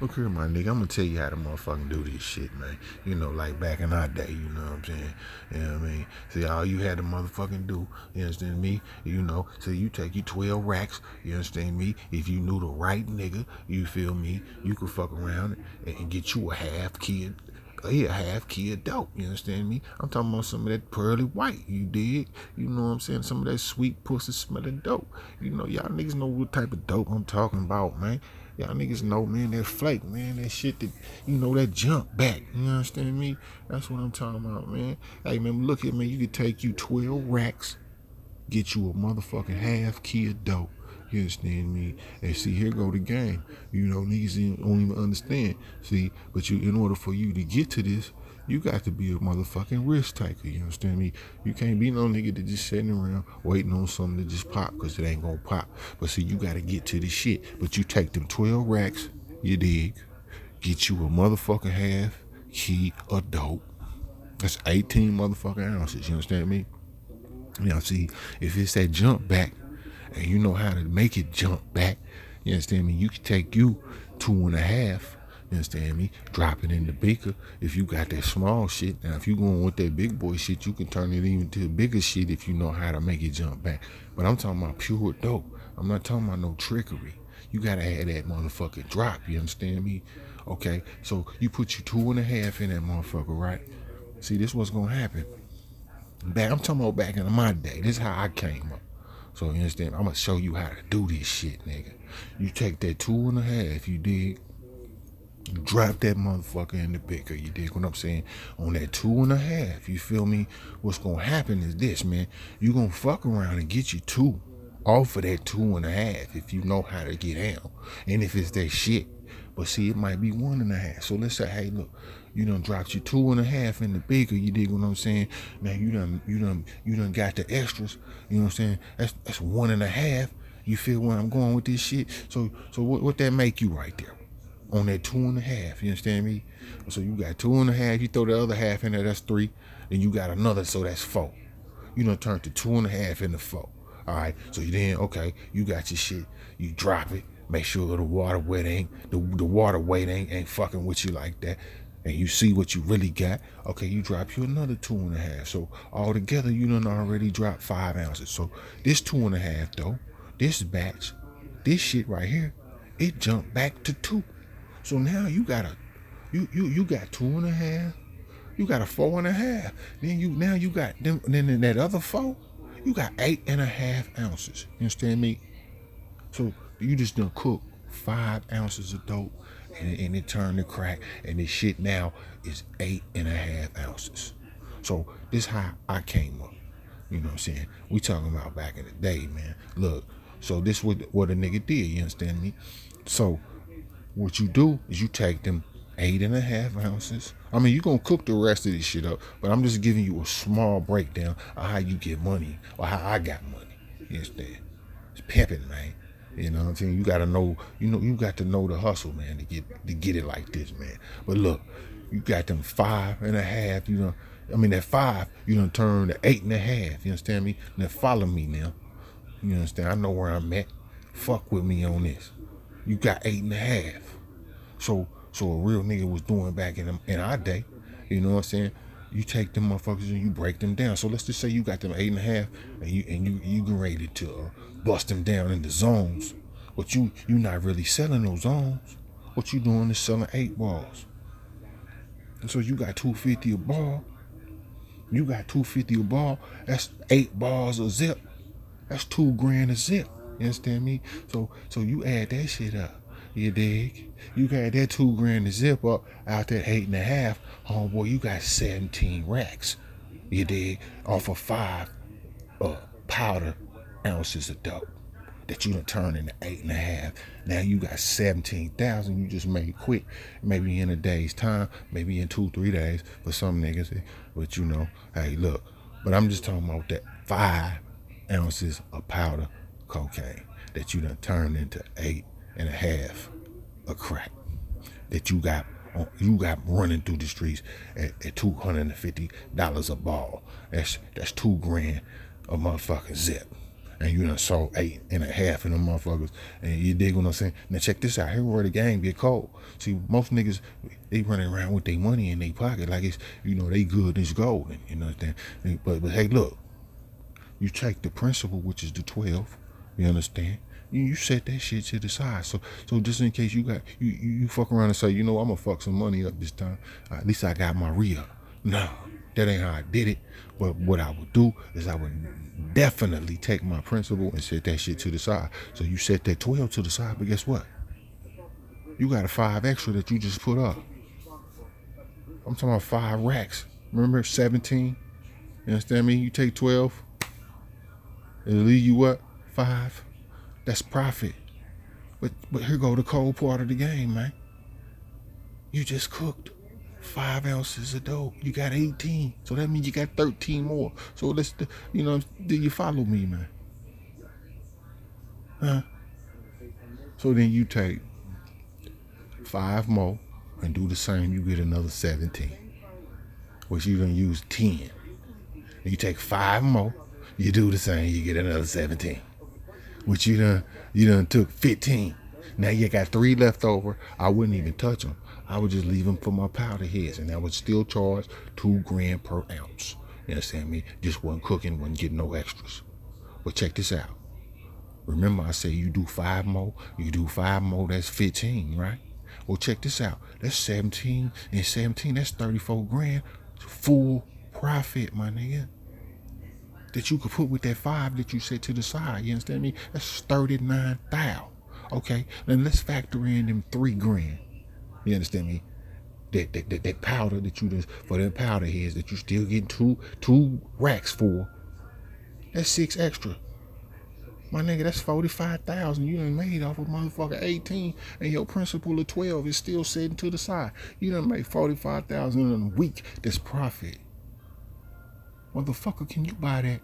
Look here, my nigga. I'm gonna tell you how to motherfucking do this shit, man. You know, like back in our day, you know what I'm saying? You know what I mean? See, all you had to motherfucking do, you understand me? You know, so you take your 12 racks, you understand me? If you knew the right nigga, you feel me? You could fuck around and get you a half kid he a half kid dope. You understand me? I'm talking about some of that pearly white. You dig? You know what I'm saying? Some of that sweet pussy smelling dope. You know, y'all niggas know what type of dope I'm talking about, man. Y'all niggas know, man, that flake, man, that shit that, you know, that jump back. You understand me? That's what I'm talking about, man. Hey, man, look at me. You could take you 12 racks, get you a motherfucking half kid dope. You understand me? And see, here go the game. You know, niggas don't even understand. See, but you, in order for you to get to this, you got to be a motherfucking risk taker. You understand me? You can't be no nigga that just sitting around waiting on something to just pop because it ain't gonna pop. But see, you got to get to the shit. But you take them 12 racks, you dig, get you a motherfucking half key of dope. That's 18 motherfucking ounces. You understand me? Now, see, if it's that jump back and you know how to make it jump back, you understand me? You can take you two and a half you understand me? Drop it in the beaker. If you got that small shit, now if you going with that big boy shit, you can turn it even to bigger shit if you know how to make it jump back. But I'm talking about pure dope. I'm not talking about no trickery. You gotta have that motherfucking drop. You understand me? Okay, so you put you two and a half in that motherfucker, right? See, this what's gonna happen. Back, I'm talking about back in my day. This is how I came up. So you understand? I'm gonna show you how to do this shit, nigga. You take that two and a half, you dig? drop that motherfucker in the beaker. You dig what I'm saying? On that two and a half, you feel me? What's gonna happen is this, man. You gonna fuck around and get you two off of that two and a half if you know how to get down. And if it's that shit. But see, it might be one and a half. So let's say, hey, look, you done dropped your two and a half in the beaker. You dig what I'm saying? Now you done, you done, you done got the extras. You know what I'm saying? That's that's one and a half. You feel where I'm going with this shit? So so what what that make you right there? on that two and a half. You understand me? So you got two and a half. You throw the other half in there, that's three. Then you got another, so that's four. You done turned to two and a half into four. All right. So you then okay, you got your shit. You drop it. Make sure the water weight ain't the, the water weight ain't ain't fucking with you like that. And you see what you really got. Okay, you drop you another two and a half. So altogether, you done already dropped five ounces. So this two and a half though, this batch, this shit right here, it jumped back to two. So now you got a you you you got two and a half. You got a four and a half. Then you now you got them then in that other four, you got eight and a half ounces. You understand me? So you just done cook five ounces of dope and, and it turned to crack and this shit now is eight and a half ounces. So this how I came up. You know what I'm saying? We talking about back in the day, man. Look, so this what what a nigga did, you understand me? So what you do is you take them eight and a half ounces. I mean, you're gonna cook the rest of this shit up, but I'm just giving you a small breakdown of how you get money or how I got money. Instead, it's pimping, man. You know what I'm saying? You gotta know, you know, you got to know the hustle, man, to get to get it like this, man. But look, you got them five and a half, you know. I mean, that five, you don't turn to eight and a half. You understand me? Now follow me now. You understand? I know where I'm at. Fuck with me on this you got eight and a half. So so a real nigga was doing back in in our day. You know what I'm saying? You take them motherfuckers and you break them down. So let's just say you got them eight and a half, and you and you you ready to uh, bust them down into zones. But you you not really selling those zones. What you doing is selling eight balls. And so you got two fifty a ball. You got two fifty a ball. That's eight balls a zip. That's two grand a zip. You understand me? So so you add that shit up. You dig? You got that two grand to zip up out that eight and a half. Homeboy, you got 17 racks. You dig? Off of five uh, powder ounces of dope that you done turn into eight and a half. Now you got 17,000 you just made quick. Maybe in a day's time, maybe in two, three days for some niggas. But you know, hey, look. But I'm just talking about that five ounces of powder cocaine that you done turned into eight and a half of crack that you got you got running through the streets at, at two hundred and fifty dollars a ball. That's that's two grand a motherfucking zip. and you done sold eight and a half in them motherfuckers. And you dig what I'm saying? Now check this out. Here where the gang get cold. See, most niggas they running around with their money in their pocket like it's you know they good it's gold. You know what I'm saying? But but hey, look, you take the principal, which is the twelve. You understand? You, you set that shit to the side. So so just in case you got you, you, you fuck around and say, you know, I'm gonna fuck some money up this time. At least I got my re No, that ain't how I did it. But what I would do is I would definitely take my principal and set that shit to the side. So you set that 12 to the side, but guess what? You got a five extra that you just put up. I'm talking about five racks. Remember 17? You understand me? You take 12, it'll leave you what? Five. That's profit. But but here go the cold part of the game, man. You just cooked five ounces of dope. You got 18. So that means you got 13 more. So let's, you know, do you follow me, man? Huh? So then you take five more and do the same. You get another 17, which you done use 10. And you take five more. You do the same. You get another 17, which you done you done took 15. Now you got three left over. I wouldn't even touch them. I would just leave them for my powder heads, and I would still charge two grand per ounce. You understand me? Just wasn't cooking, wasn't getting no extras. But check this out. Remember, I said you do five more, you do five more, that's 15, right? Well, check this out. That's 17 and 17, that's 34 grand. Full profit, my nigga. That you could put with that five that you set to the side. You understand me? That's 39,000. Okay, then let's factor in them three grand. You understand me? That, that, that, that powder that you just for them powder heads that you still getting two two racks for. That's six extra. My nigga, that's forty five thousand. You done made off of motherfucker eighteen, and your principal of twelve is still sitting to the side. You done made forty five thousand in a week. That's profit. Motherfucker, can you buy that?